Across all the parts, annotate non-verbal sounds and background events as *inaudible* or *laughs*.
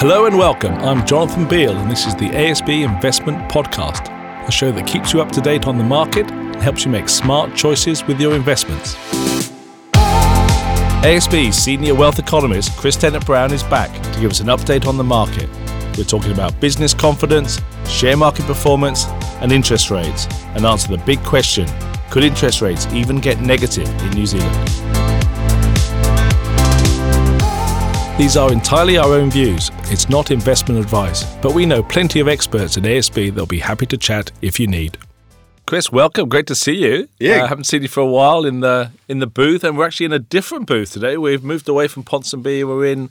Hello and welcome. I'm Jonathan Beale, and this is the ASB Investment Podcast, a show that keeps you up to date on the market and helps you make smart choices with your investments. ASB senior wealth economist Chris Tennent Brown is back to give us an update on the market. We're talking about business confidence, share market performance, and interest rates, and answer the big question could interest rates even get negative in New Zealand? These are entirely our own views. It's not investment advice, but we know plenty of experts at ASB that'll be happy to chat if you need. Chris, welcome. Great to see you. Yeah. I uh, haven't seen you for a while in the in the booth, and we're actually in a different booth today. We've moved away from Ponsonby. We're in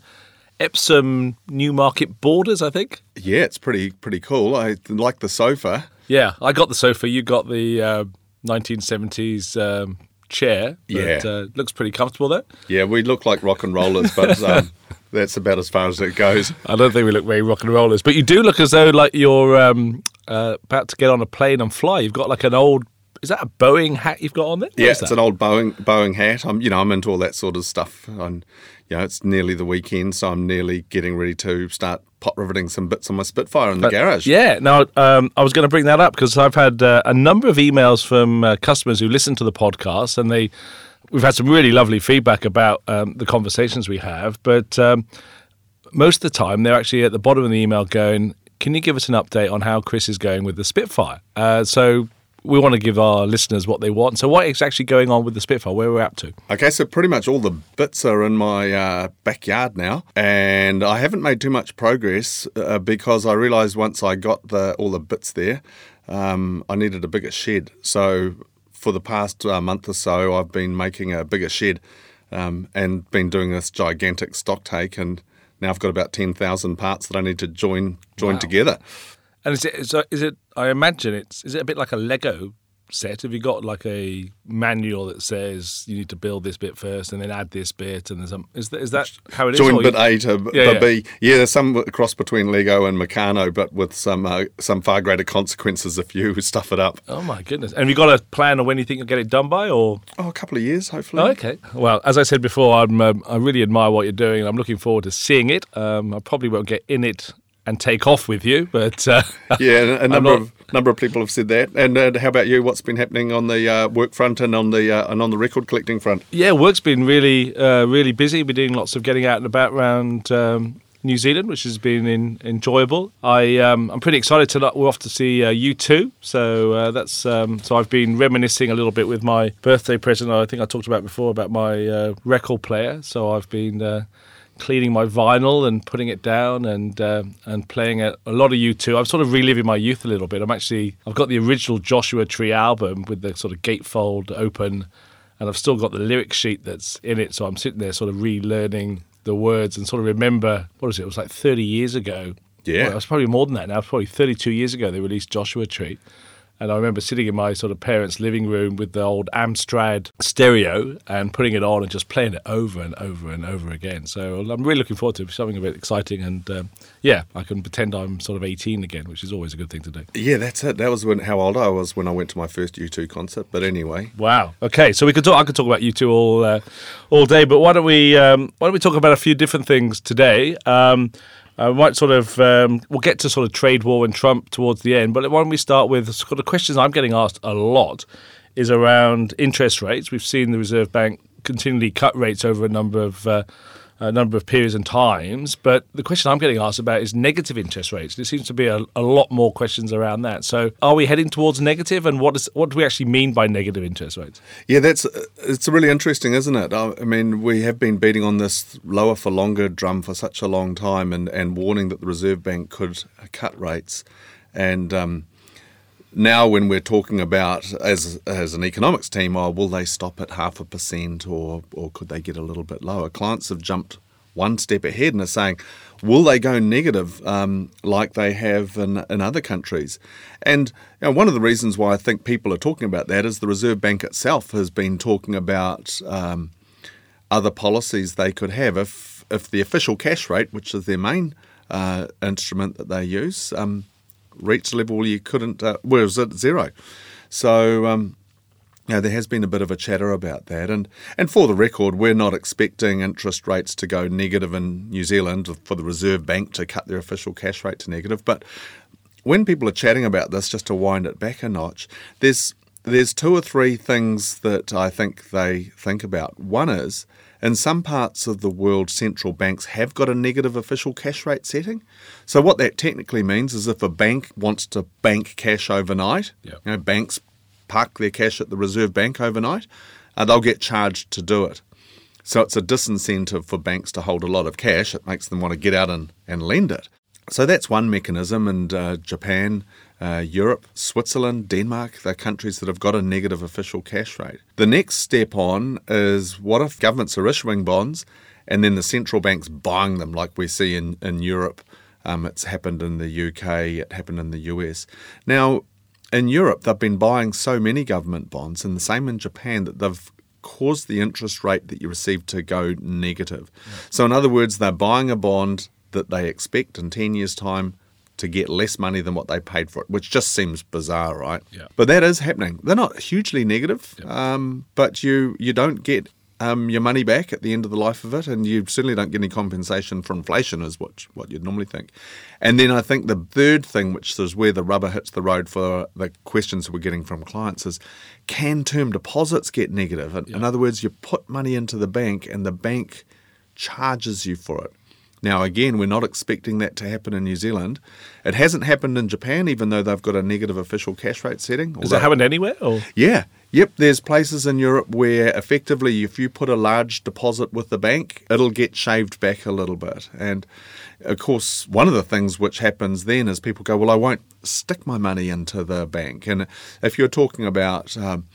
Epsom Newmarket Borders, I think. Yeah, it's pretty pretty cool. I like the sofa. Yeah, I got the sofa. You got the uh, 1970s um, chair. But, Yeah. uh, looks pretty comfortable there. Yeah, we look like rock and rollers, but *laughs* um, that's about as far as it goes. I don't think we look very rock and rollers, but you do look as though like you're um, uh, about to get on a plane and fly. You've got like an old. Is that a Boeing hat you've got on there? What Yeah, it's an old Boeing Boeing hat. I'm you know I'm into all that sort of stuff. And you know it's nearly the weekend, so I'm nearly getting ready to start pop riveting some bits on my Spitfire in the garage. Yeah, now um, I was going to bring that up because I've had uh, a number of emails from uh, customers who listen to the podcast, and they we've had some really lovely feedback about um, the conversations we have. But um, most of the time, they're actually at the bottom of the email going, "Can you give us an update on how Chris is going with the Spitfire?" Uh, so. We want to give our listeners what they want. So, what is actually going on with the Spitfire? Where we're up to? Okay, so pretty much all the bits are in my uh, backyard now, and I haven't made too much progress uh, because I realised once I got the all the bits there, um, I needed a bigger shed. So for the past uh, month or so, I've been making a bigger shed um, and been doing this gigantic stock take, and now I've got about ten thousand parts that I need to join join Wow. together. And is it, so is it? I imagine it's. Is it a bit like a Lego set? Have you got like a manual that says you need to build this bit first and then add this bit? And there's some. Is that, is that how it is? Join bit you- A to Yeah, bit B. Yeah, there's some cross between Lego and Meccano, but with some uh, some far greater consequences if you *laughs* stuff it up. Oh my goodness! And have you got a plan on when you think you'll get it done by, or? Oh, a couple of years, hopefully. Oh, okay. Well, as I said before, I'm. Um, I really admire what you're doing, and I'm looking forward to seeing it. Um, I probably won't get in it and take off with you, but uh, *laughs* Yeah, a number not- of number of people have said that. And uh, how about you? What's been happening on the uh, work front and on the uh, and on the record collecting front? Yeah, work's been really, uh, really busy. We're doing lots of getting out and about around um, New Zealand, which has been in, enjoyable. I, um, I'm pretty excited to. We're off to see uh, U2, so uh, that's. Um, so I've been reminiscing a little bit with my birthday present. I think I talked about before about my uh, record player. So I've been. Cleaning my vinyl and putting it down and uh, and playing a, a lot of U2. I'm sort of reliving my youth a little bit. I'm actually I've got the original Joshua Tree album with the sort of gatefold open and I've still got the lyric sheet that's in it. So I'm sitting there sort of relearning the words and sort of remember what is it? It was like 30 years ago. Yeah. well, it was probably more than that now. It's probably 32 years ago they released Joshua Tree. And I remember sitting in my sort of parents' living room with the old Amstrad stereo and putting it on and just playing it over and over and over again. So I'm really looking forward to something a bit exciting. And um, yeah, I can pretend I'm sort of 18 again, which is always a good thing to do. Yeah, that's it. That was when how old I was when I went to my first U2 concert. But anyway, Wow. Okay, so we could talk. I could talk about U2 all uh, all day, but why don't we um, why don't we talk about a few different things today? Um, I might sort of um, we'll get to sort of trade war and Trump towards the end, but why don't we start with sort of questions I'm getting asked a lot is around interest rates. We've seen the Reserve Bank continually cut rates over a number of uh, a number of periods and times, but the question I'm getting asked about is negative interest rates. There seems to be a, a lot more questions around that. So, are we heading towards negative, and what is what do we actually mean by negative interest rates? yeah, that's it's really interesting, isn't it? I, mean, we have been beating on this lower for longer drum for such a long time, and and warning that the Reserve Bank could cut rates, and um, now when we're talking about as as an economics team, oh, will they stop at half a percent or or could they get a little bit lower? Clients have jumped one step ahead and are saying, will they go negative um, like they have in, in other countries? And you know, one of the reasons why I think people are talking about that is the Reserve Bank itself has been talking about um, other policies they could have if if the official cash rate, which is their main uh, instrument that they use, um, reached a level you couldn't, uh, it was at zero. So um, you know, there has been a bit of a chatter about that. And, and for the record, we're not expecting interest rates to go negative in New Zealand for the Reserve Bank to cut their official cash rate to negative. But when people are chatting about this, just to wind it back a notch, there's there's two or three things that I think they think about. One is in some parts of the world, central banks have got a negative official cash rate setting. So what that technically means is if a bank wants to bank cash overnight, Yep. you know, banks park their cash at the Reserve Bank overnight, uh, they'll get charged to do it. So it's a disincentive for banks to hold a lot of cash. It makes them want to get out and, and lend it. So that's one mechanism. And uh, Japan, uh, Europe, Switzerland, Denmark, they're countries that have got a negative official cash rate. The next step on is what if governments are issuing bonds and then the central bank's buying them, like we see in, in Europe? Um, it's happened in the UK, it happened in the US. Now, in Europe, they've been buying so many government bonds, and the same in Japan, that they've caused the interest rate that you receive to go negative. So, in other words, they're buying a bond that they expect in 10 years' time to get less money than what they paid for it, which just seems bizarre, right? Yeah. But that is happening. They're not hugely negative, um, but you, you don't get um, your money back at the end of the life of it, and you certainly don't get any compensation for inflation, is what what you'd normally think. And then I think the third thing, which is where the rubber hits the road for the questions we're getting from clients, is can term deposits get negative? In, in other words, you put money into the bank, and the bank charges you for it. Now, again, we're not expecting that to happen in New Zealand. It hasn't happened in Japan, even though they've got a negative official cash rate setting. Has it happened anywhere? Or yeah. Yep. There's places in Europe where effectively, if you put a large deposit with the bank, it'll get shaved back a little bit. And of course, one of the things which happens then is people go, Well, I won't stick my money into the bank. And if you're talking about, um,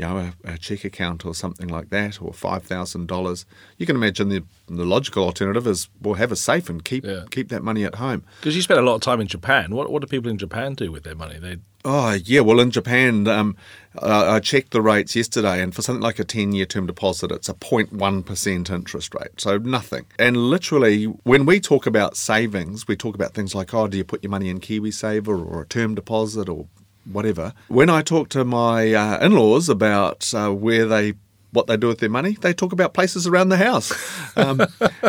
you know, a, a check account or something like that, or five thousand dollars, you can imagine the the logical alternative is well have a safe and keep Yeah. keep that money at home. because you spent a lot of time in Japan, what what do people in Japan do with their money? They Oh yeah, well in Japan, um, uh, I checked the rates yesterday, and for something like a ten-year term deposit, it's a 0.1 percent interest rate, so nothing. And literally, when we talk about savings, we talk about things like, oh, do you put your money in KiwiSaver or a term deposit or whatever. When I talk to my uh, in-laws about uh, where they what they do with their money, they talk about places around the house. *laughs* Um,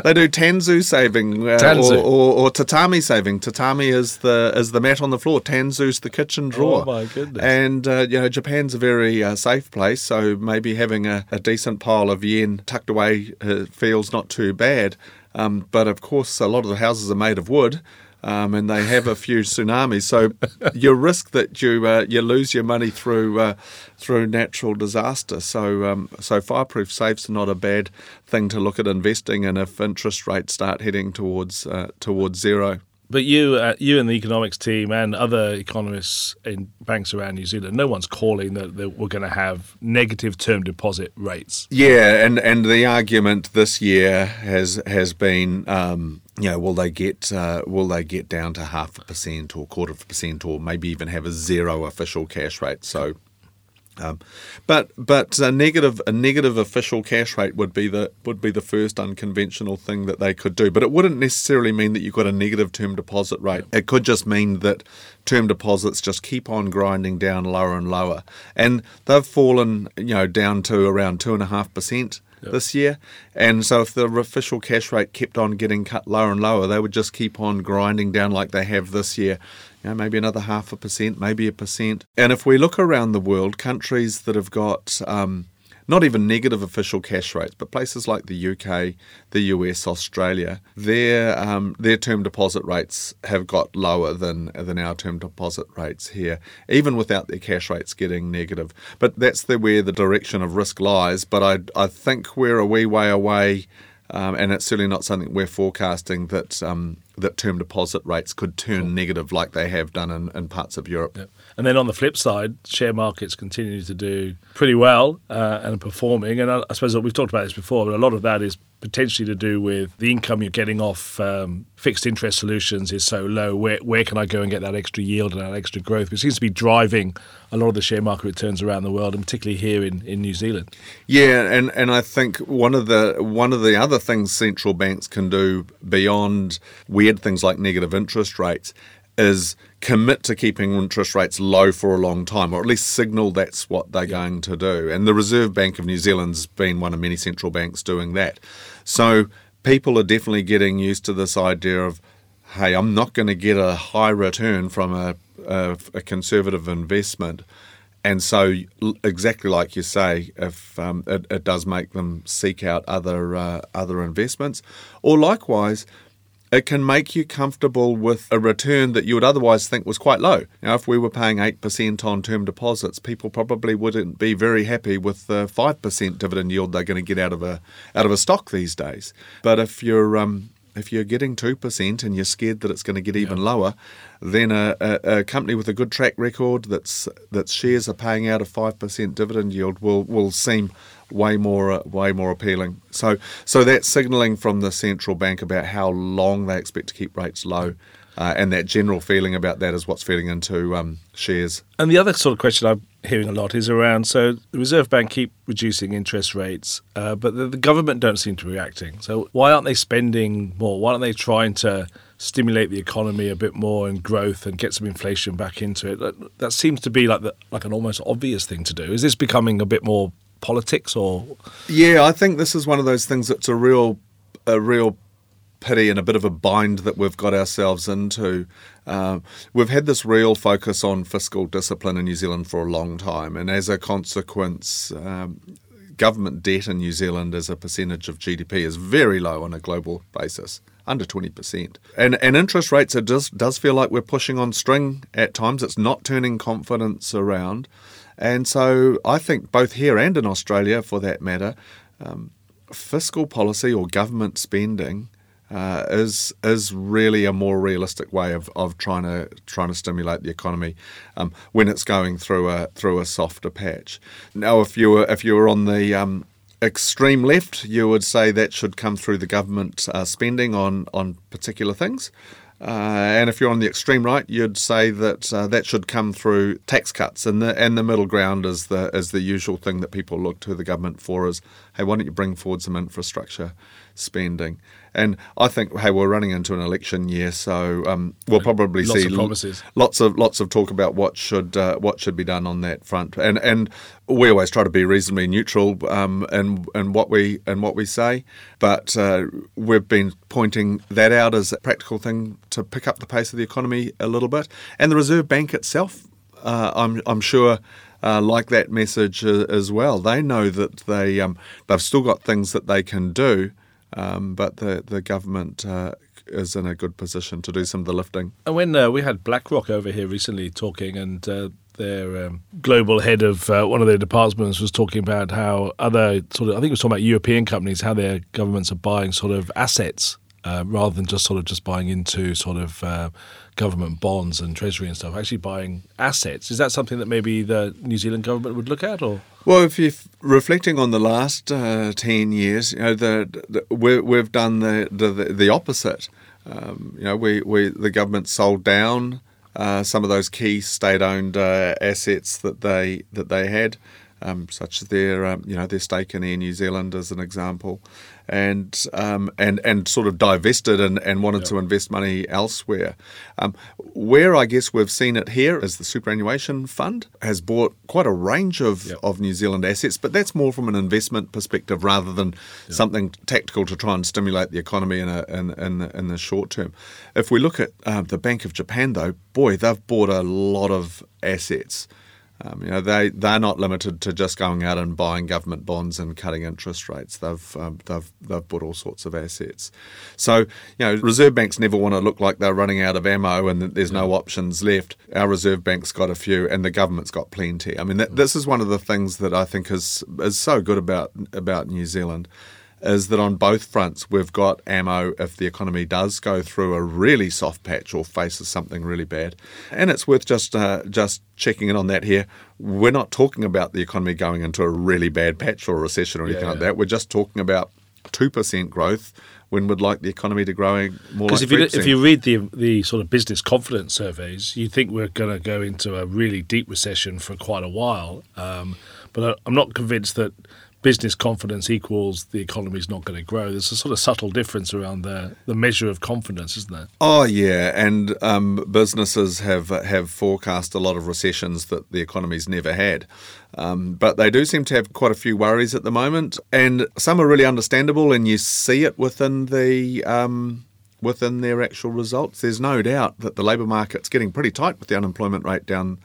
they do tansu saving uh, Tansu. Or, or, or tatami saving. Tatami is the is the mat on the floor. Tansu's the kitchen drawer. Oh, my goodness. And uh, you know, Japan's a very uh, safe place, so maybe having a, a decent pile of yen tucked away uh, feels not too bad. Um, but of course, a lot of the houses are made of wood. Um, and they have a few tsunamis, so you risk that you uh, you lose your money through uh, through natural disaster. So um, so fireproof safes are not a bad thing to look at investing in if interest rates start heading towards uh, towards zero. But you, uh, you and the economics team and other economists in banks around New Zealand, no one's calling that, that we're going to have negative term deposit rates. Yeah, and, and the argument this year has has been, um, you know, will they get uh, will they get down to half a percent or quarter of a percent or maybe even have a zero official cash rate? So, um, but but a negative a negative official cash rate would be the would be the first unconventional thing that they could do. But it wouldn't necessarily mean that you've got a negative term deposit rate. It could just mean that term deposits just keep on grinding down lower and lower, and they've fallen you know down to around two and a half percent this year. And so if the official cash rate kept on getting cut lower and lower, they would just keep on grinding down like they have this year. You know, maybe another half a percent, maybe a percent. And if we look around the world, countries that have got um, not even negative official cash rates, but places like the UK, the US, Australia, their um, their term deposit rates have got lower than than our term deposit rates here, even without their cash rates getting negative. But that's the where the direction of risk lies. But I I think we're a wee way away. Um, and it's certainly not something we're forecasting that um, that term deposit rates could turn negative like they have done in, in parts of Europe. Yep. And then on the flip side, share markets continue to do pretty well uh, and performing. And I, I suppose we've talked about this before, but a lot of that is potentially to do with the income you're getting off um, fixed interest solutions is so low. Where where can I go and get that extra yield and that extra growth? Which seems to be driving a lot of the share market returns around the world, and particularly here in, in New Zealand. Yeah, and, and I think one of the one of the other things central banks can do beyond things like negative interest rates is commit to keeping interest rates low for a long time, or at least signal that's what they're going to do. And the Reserve Bank of New Zealand's been one of many central banks doing that. So people are definitely getting used to this idea of, hey, I'm not going to get a high return from a, a, a conservative investment. And so, exactly like you say, if um, it, it, does make them seek out other uh, other investments, or likewise, it can make you comfortable with a return that you would otherwise think was quite low. Now, if we were paying 8% on term deposits, people probably wouldn't be very happy with the 5% dividend yield they're going to get out of a out of a stock these days. But if you're um, if you're getting 2% and you're scared that it's going to get even yeah. lower, then a, a, a, company with a good track record that's that shares are paying out a 5% dividend yield will, will seem way more uh, way more appealing. So so that's signalling from the central bank about how long they expect to keep rates low. Uh, and that general feeling about that is what's feeding into um, shares. And the other sort of question I'm hearing a lot is around so the Reserve Bank keep reducing interest rates, uh, but the, the, government don't seem to be reacting. So why aren't they spending more? Why aren't they trying to stimulate the economy a bit more and growth and get some inflation back into it? That, that seems to be like the, like an almost obvious thing to do. Is this becoming a bit more politics or? Yeah, I think this is one of those things that's a real a real pity and a bit of a bind that we've got ourselves into. Uh, we've had this real focus on fiscal discipline in New Zealand for a long time, and as a consequence, um, government debt in New Zealand as a percentage of GDP is very low on a global basis. Under 20%. And, and interest rates, it does, does feel like we're pushing on string at times. It's not turning confidence around. And so I think both here and in Australia, for that matter, um, fiscal policy or government spending uh, is is really a more realistic way of, of trying to trying to stimulate the economy um, when it's going through a through a softer patch. Now, if you were if you were on the um, extreme left, you would say that should come through the government uh, spending on on particular things. Uh, and if you're on the extreme right, you'd say that uh, that should come through tax cuts, and the and the middle ground is the is the usual thing that people look to the government for is, hey, why don't you bring forward some infrastructure spending? And I think, hey, we're running into an election year, so um, we'll probably lots see of promises. lots of lots of talk about what should uh, what should be done on that front. And and we always try to be reasonably neutral um, in, in what we in what we say, but uh, we've been pointing that out as a practical thing to pick up the pace of the economy a little bit. And the Reserve Bank itself, uh, I'm I'm sure. Uh, like that message uh, as well. They know that they um, they've still got things that they can do, um, but the the government uh, is in a good position to do some of the lifting. And when uh, we had BlackRock over here recently talking, and uh, their um, global head of uh, one of their departments was talking about how other sort of I think it was talking about European companies how their governments are buying sort of assets uh, rather than just sort of just buying into sort of uh, government bonds and treasury and stuff, actually buying assets. Is that something that maybe the New Zealand government would look at, or? Well, if you're reflecting on the last uh, ten years, you know, the, the we, have done the, the the opposite. Um, you know, we, we the government sold down uh, some of those key state-owned uh, assets that they that they had um, such as their um, you know their stake in Air New Zealand as an example, and um, and and sort of divested and, and wanted to invest money elsewhere. Um, where I guess we've seen it here is the superannuation fund has bought quite a range of, yep. of New Zealand assets, but that's more from an investment perspective rather than yep. something tactical to try and stimulate the economy in a, in, in, in the short term. If we look at uh, the Bank of Japan, though, boy, they've bought a lot of assets. Um, you know, they they're not limited to just going out and buying government bonds and cutting interest rates. They've um, they've they've bought all sorts of assets. So you know, reserve banks never want to look like they're running out of ammo and that there's no options left. Our reserve bank's got a few, and the government's got plenty. I mean, that, this is one of the things that I think is is so good about about New Zealand is that on both fronts we've got ammo if the economy does go through a really soft patch or faces something really bad. And it's worth just uh, just checking in on that here. We're not talking about the economy going into a really bad patch or recession or anything yeah, like that. We're just talking about two percent growth when we'd like the economy to grow more like if you, if you read the the sort of business confidence surveys, you think we're going to go into a really deep recession for quite a while. Um, but I'm not convinced that business confidence equals the economy is not going to grow. There's a sort of subtle difference around the, the measure of confidence, isn't there? Oh yeah, and um, businesses have have forecast a lot of recessions that the economy's never had, um, but they do seem to have quite a few worries at the moment, and some are really understandable, and you see it within the. Um, within their actual results, there's no doubt that the labour market's getting pretty tight with the unemployment rate down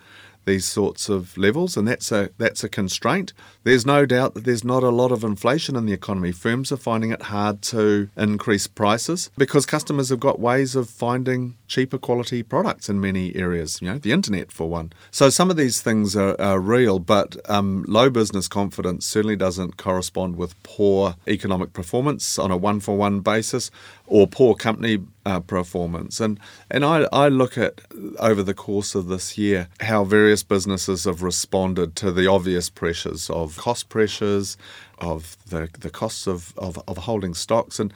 these sorts of levels, and that's a that's a constraint. There's no doubt that there's not a lot of inflation in the economy. Firms are finding it hard to increase prices because customers have got ways of finding cheaper quality products in many areas. You know, the internet for one. So some of these things are, are real, but um, low business confidence certainly doesn't correspond with poor economic performance on a one-for-one basis or poor company uh, performance. And and I, I look at over the course of this year how various businesses have responded to the obvious pressures of cost pressures, of the the costs of, of, of holding stocks and.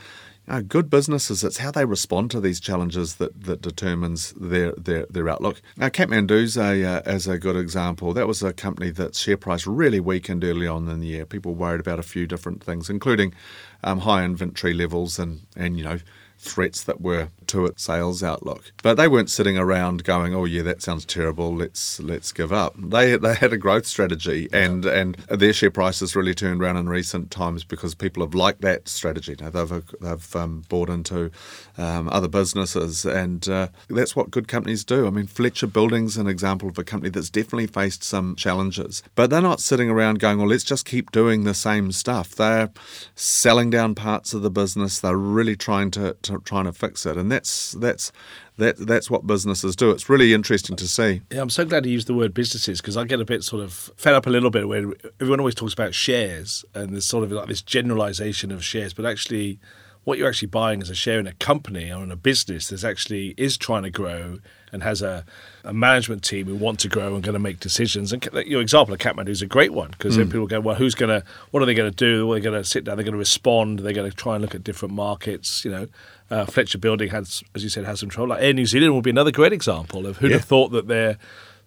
Uh, good businesses, it's how they respond to these challenges that, that determines their, their, their outlook. Now, Kathmandu's a, uh, as a good example. That was a company that share price really weakened early on in the year. People worried about a few different things, including um, high inventory levels and, and you know threats that were to its sales outlook. But they weren't sitting around going, "Oh yeah, that sounds terrible. Let's let's give up." They they had a growth strategy, and and their share prices really turned around in recent times because people have liked that strategy. Now they've they've um, bought into um, other businesses, and uh, that's what good companies do. I mean, Fletcher Building's an example of a company that's definitely faced some challenges, but they're not sitting around going, "Well, let's just keep doing the same stuff." They're selling down parts of the business. They're really trying to, to trying to fix it, and that's that's that that's what businesses do. It's really interesting to see. Yeah, I'm so glad you used the word businesses because I get a bit sort of fed up a little bit when everyone always talks about shares and there's sort of like this generalization of shares, but actually what you're actually buying is a share in a company or in a business that actually is trying to grow and has a, a management team who want to grow and going to make decisions. And your example of Kathmandu is a great one because mm. then people go, well, who's going to, what are they going to do? Are they going to sit down? They're going to respond. They're going to try and look at different markets. You know, uh, Fletcher Building has, as you said, has some trouble. Like Air New Zealand will be another great example of who'd yeah. have thought that they're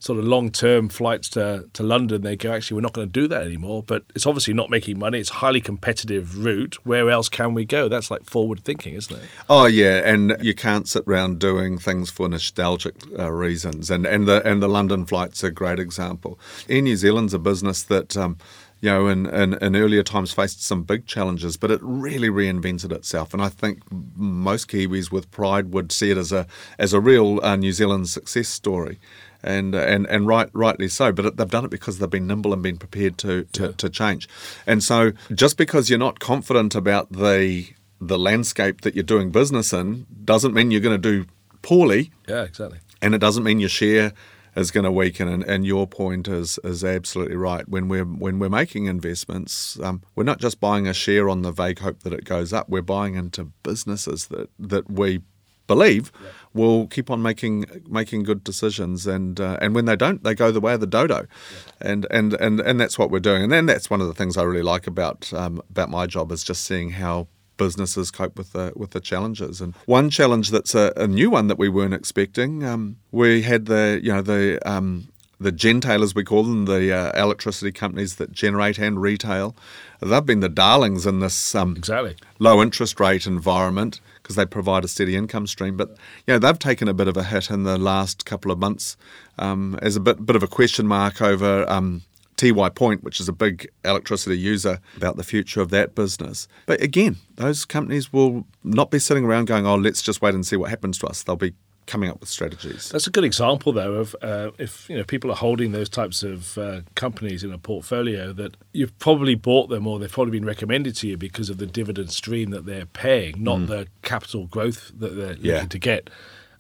sort of long term flights to, to London, they go, actually, we're not going to do that anymore. But it's obviously not making money. It's a highly competitive route. Where else can we go? That's like forward thinking, isn't it? Oh, yeah. And you can't sit around doing things for nostalgic uh, reasons. And, and, the, and the London flight's a great example. Air New Zealand's a business that. Um, you know, in, in, in, earlier times faced some big challenges, but it really reinvented itself. And I think most Kiwis with pride would see it as a as a real uh, New Zealand success story and and and right rightly so. But they've done it because they've been nimble and been prepared to to, yeah. to change. And so just because you're not confident about the the landscape that you're doing business in doesn't mean you're going to do poorly. Yeah, exactly. And it doesn't mean your share is going to weaken. And, and your point is is absolutely right. When we're when we're making investments, um, we're not just buying a share on the vague hope that it goes up. We're buying into businesses that that we believe yeah. will keep on making making good decisions and uh, and when they don't they go the way of the dodo yeah. and, and and and that's what we're doing and then that's one of the things I really like about um, about my job is just seeing how businesses cope with the with the challenges and one challenge that's a, a new one that we weren't expecting um, we had the you know the um, the gentailers we call them, the uh, electricity companies that generate and retail, they've been the darlings in this um, exactly. low interest rate environment because they provide a steady income stream. But you know, they've taken a bit of a hit in the last couple of months um, as a bit bit of a question mark over. Um, Tiwai Point, which is a big electricity user, about the future of that business. But again, those companies will not be sitting around going, oh, let's just wait and see what happens to us. They'll be coming up with strategies. That's a good example, though, of uh, if you know people are holding those types of uh, companies in a portfolio that you've probably bought them or they've probably been recommended to you because of the dividend stream that they're paying, not mm. the capital growth that they're yeah. looking to get.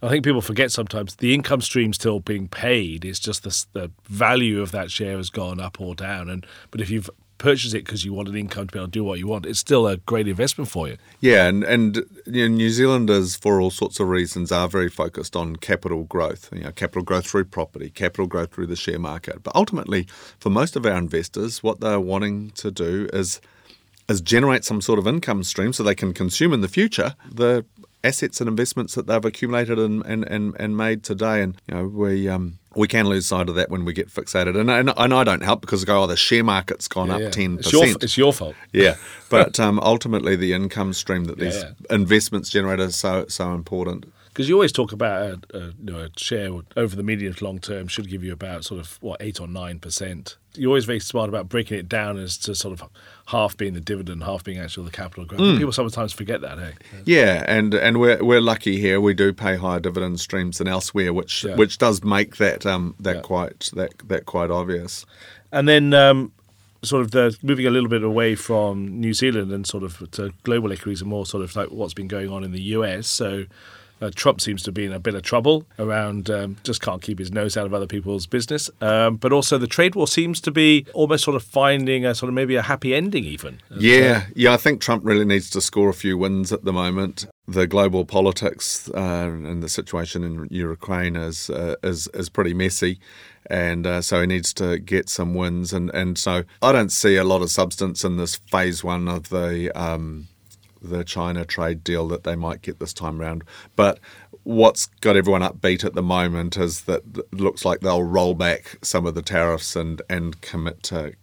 I think people forget sometimes the income stream still being paid. It's just the, the value of that share has gone up or down. And but if you've purchased it because you want an income to be able to do what you want, it's still a great investment for you. Yeah, and and you know, New Zealanders, for all sorts of reasons, are very focused on capital growth. You know, capital growth through property, capital growth through the share market. But ultimately, for most of our investors, what they're wanting to do is is generate some sort of income stream so they can consume in the future the assets and investments that they've accumulated and, and, and, and made today. And you know, we um, we can lose sight of that when we get fixated. And, and, and I don't help because I go, oh, the share market's gone Yeah, up yeah. 10%. It's your, it's your fault. *laughs* yeah, but um, ultimately the income stream that these Yeah, investments generate is so so important. Because you always talk about a, a, you know, a share over the medium to long term should give you about sort of what eight or nine percent. You're always very smart about breaking it down as to sort of half being the dividend, half being actually the capital growth. Mm. People sometimes forget that. Hey, Yeah, and and we're we're lucky here. We do pay higher dividend streams than elsewhere, which Yeah. which does make that um that Yeah. quite that that quite obvious. and then um, sort of the moving a little bit away from New Zealand and sort of to global equities and more sort of like what's been going on in the US. So. Uh, Trump seems to be in a bit of trouble around, um, just can't keep his nose out of other people's business. Um, but also, the trade war seems to be almost sort of finding a sort of maybe a happy ending, even. Yeah, yeah. I think Trump really needs to score a few wins at the moment. The global politics uh, and the situation in Ukraine is uh, is is pretty messy, and uh, so he needs to get some wins. And, and so I don't see a lot of substance in this phase one of the um, the China trade deal that they might get this time round. But what's got everyone upbeat at the moment is that it looks like they'll roll back some of the tariffs and and commit to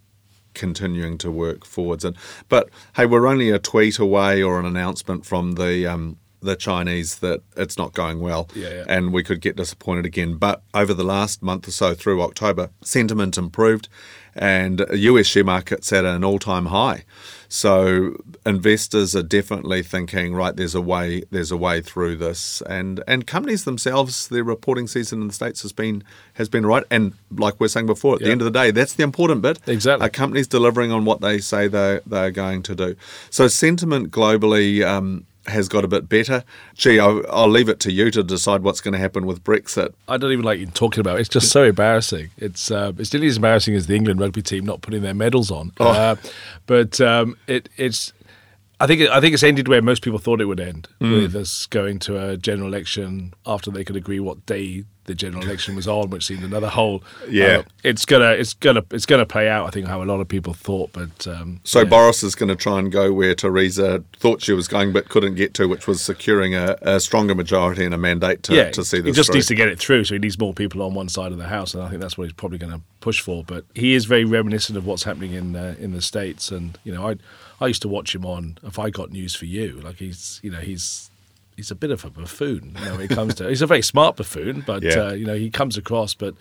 continuing to work forwards. And but hey, we're only a tweet away or an announcement from the um, the Chinese that it's not going well, Yeah, yeah. and we could get disappointed again. But over the last month or so through October, sentiment improved, and US share markets at an all time high. So investors are definitely thinking, right, there's a way, there's a way through this, and and companies themselves, their reporting season in the states has been has been right, and like we are saying before, at the end of the day, that's the important bit. Exactly. Are companies delivering on what they say they they're going to do? So sentiment globally. Um, has got a bit better. Gee, I'll, I'll leave it to you to decide what's going to happen with Brexit. I don't even like you talking about it. It's just so embarrassing. It's uh, it's nearly as embarrassing as the England rugby team not putting their medals on. Oh. Uh, but um, it, it's. I think it, I think it's ended where most people thought it would end, Mm. with us going to a general election after they could agree what day the general election was on, which seemed another whole. Yeah. uh, it's gonna it's gonna it's gonna play out. I think how a lot of people thought, but um, So yeah. Boris is going to try and go where Theresa thought she was going but couldn't get to, which was securing a, a stronger majority and a mandate to, yeah, to see he this just through. needs to get it through. So he needs more people on one side of the house, and I think that's what he's probably going to push for. But he is very reminiscent of what's happening in uh, in the states, and you know, I I used to watch him on. If I got news for you, like he's you know he's. He's a bit of a buffoon, you know, when it comes to. He's a very smart buffoon, but Yeah. uh, you know he comes across. But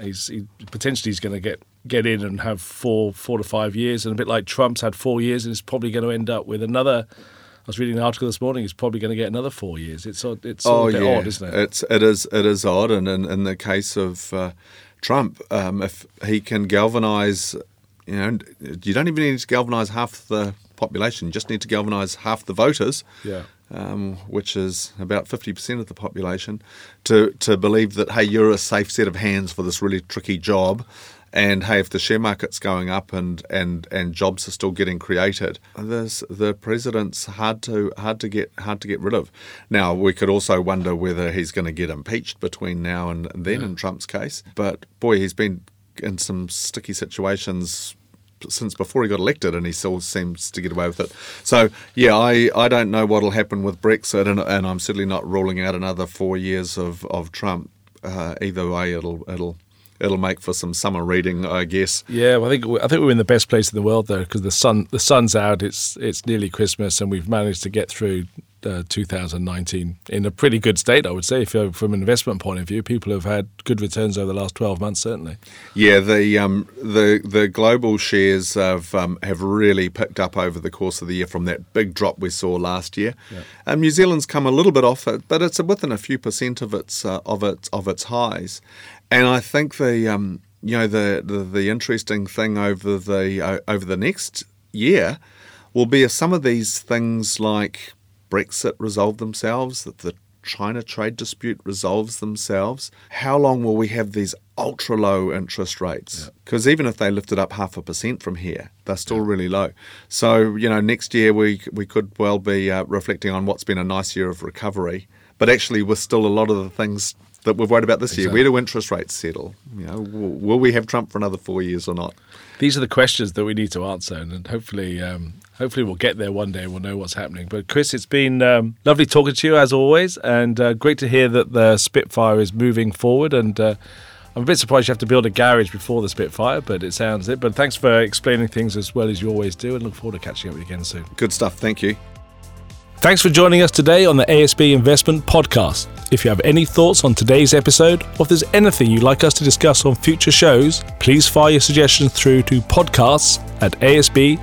he's he, potentially he's going to get get in and have four four to five years, and a bit like Trump's had four years, and is probably going to end up with another. I was reading an article this morning. He's probably going to get another four years. It's it's a bit odd, isn't it? It's it is it is odd, and in, in the case of uh, Trump, um, if he can galvanise, you know, you don't even need to galvanise half the population. You just need to galvanise half the voters. Yeah. Um, which is about fifty percent of the population, to to believe that hey, you're a safe set of hands for this really tricky job, and hey, if the share market's going up and and and jobs are still getting created, this the president's hard to hard to get hard to get rid of. Now we could also wonder whether he's going to get impeached between now and, and then in Trump's case. But boy, he's been in some sticky situations since before he got elected, and he still seems to get away with it. So yeah, I, I don't know what'll happen with Brexit, and, and I'm certainly not ruling out another four years of of Trump. Uh, either way, it'll it'll it'll make for some summer reading, I guess. Yeah, well, I think I think we're in the best place in the world though, because the sun the sun's out. It's it's nearly Christmas, and we've managed to get through uh, 2019 in a pretty good state, I would say. If you're, from an investment point of view, people have had good returns over the last 12 months, certainly. Yeah, the um, the the global shares have um, have really picked up over the course of the year from that big drop we saw last year. Um, New Zealand's come a little bit off it, but it's within a few percent of its uh, of its of its highs, and I think the um, you know the, the the interesting thing over the uh, over the next year will be if some of these things like Brexit resolve themselves, that the China trade dispute resolves themselves, how long will we have these ultra low interest rates? Because even if they lifted up half a percent from here, they're still really low. So, you know, next year we, we could well be uh, reflecting on what's been a nice year of recovery, but actually with still a lot of the things that we've worried about this year. Where do interest rates settle? You know, will, will we have Trump for another four years or not? These are the questions that we need to answer, and hopefully, um, hopefully, we'll get there one day. and We'll know what's happening. But Chris, it's been um, lovely talking to you as always, and uh, great to hear that the Spitfire is moving forward. And uh, I'm a bit surprised you have to build a garage before the Spitfire, but it sounds it. But thanks for explaining things as well as you always do, and look forward to catching up with you again soon. Good stuff. Thank you. Thanks for joining us today on the ASB Investment Podcast. If you have any thoughts on today's episode, or if there's anything you'd like us to discuss on future shows, please fire your suggestions through to podcasts at asb.co.nz.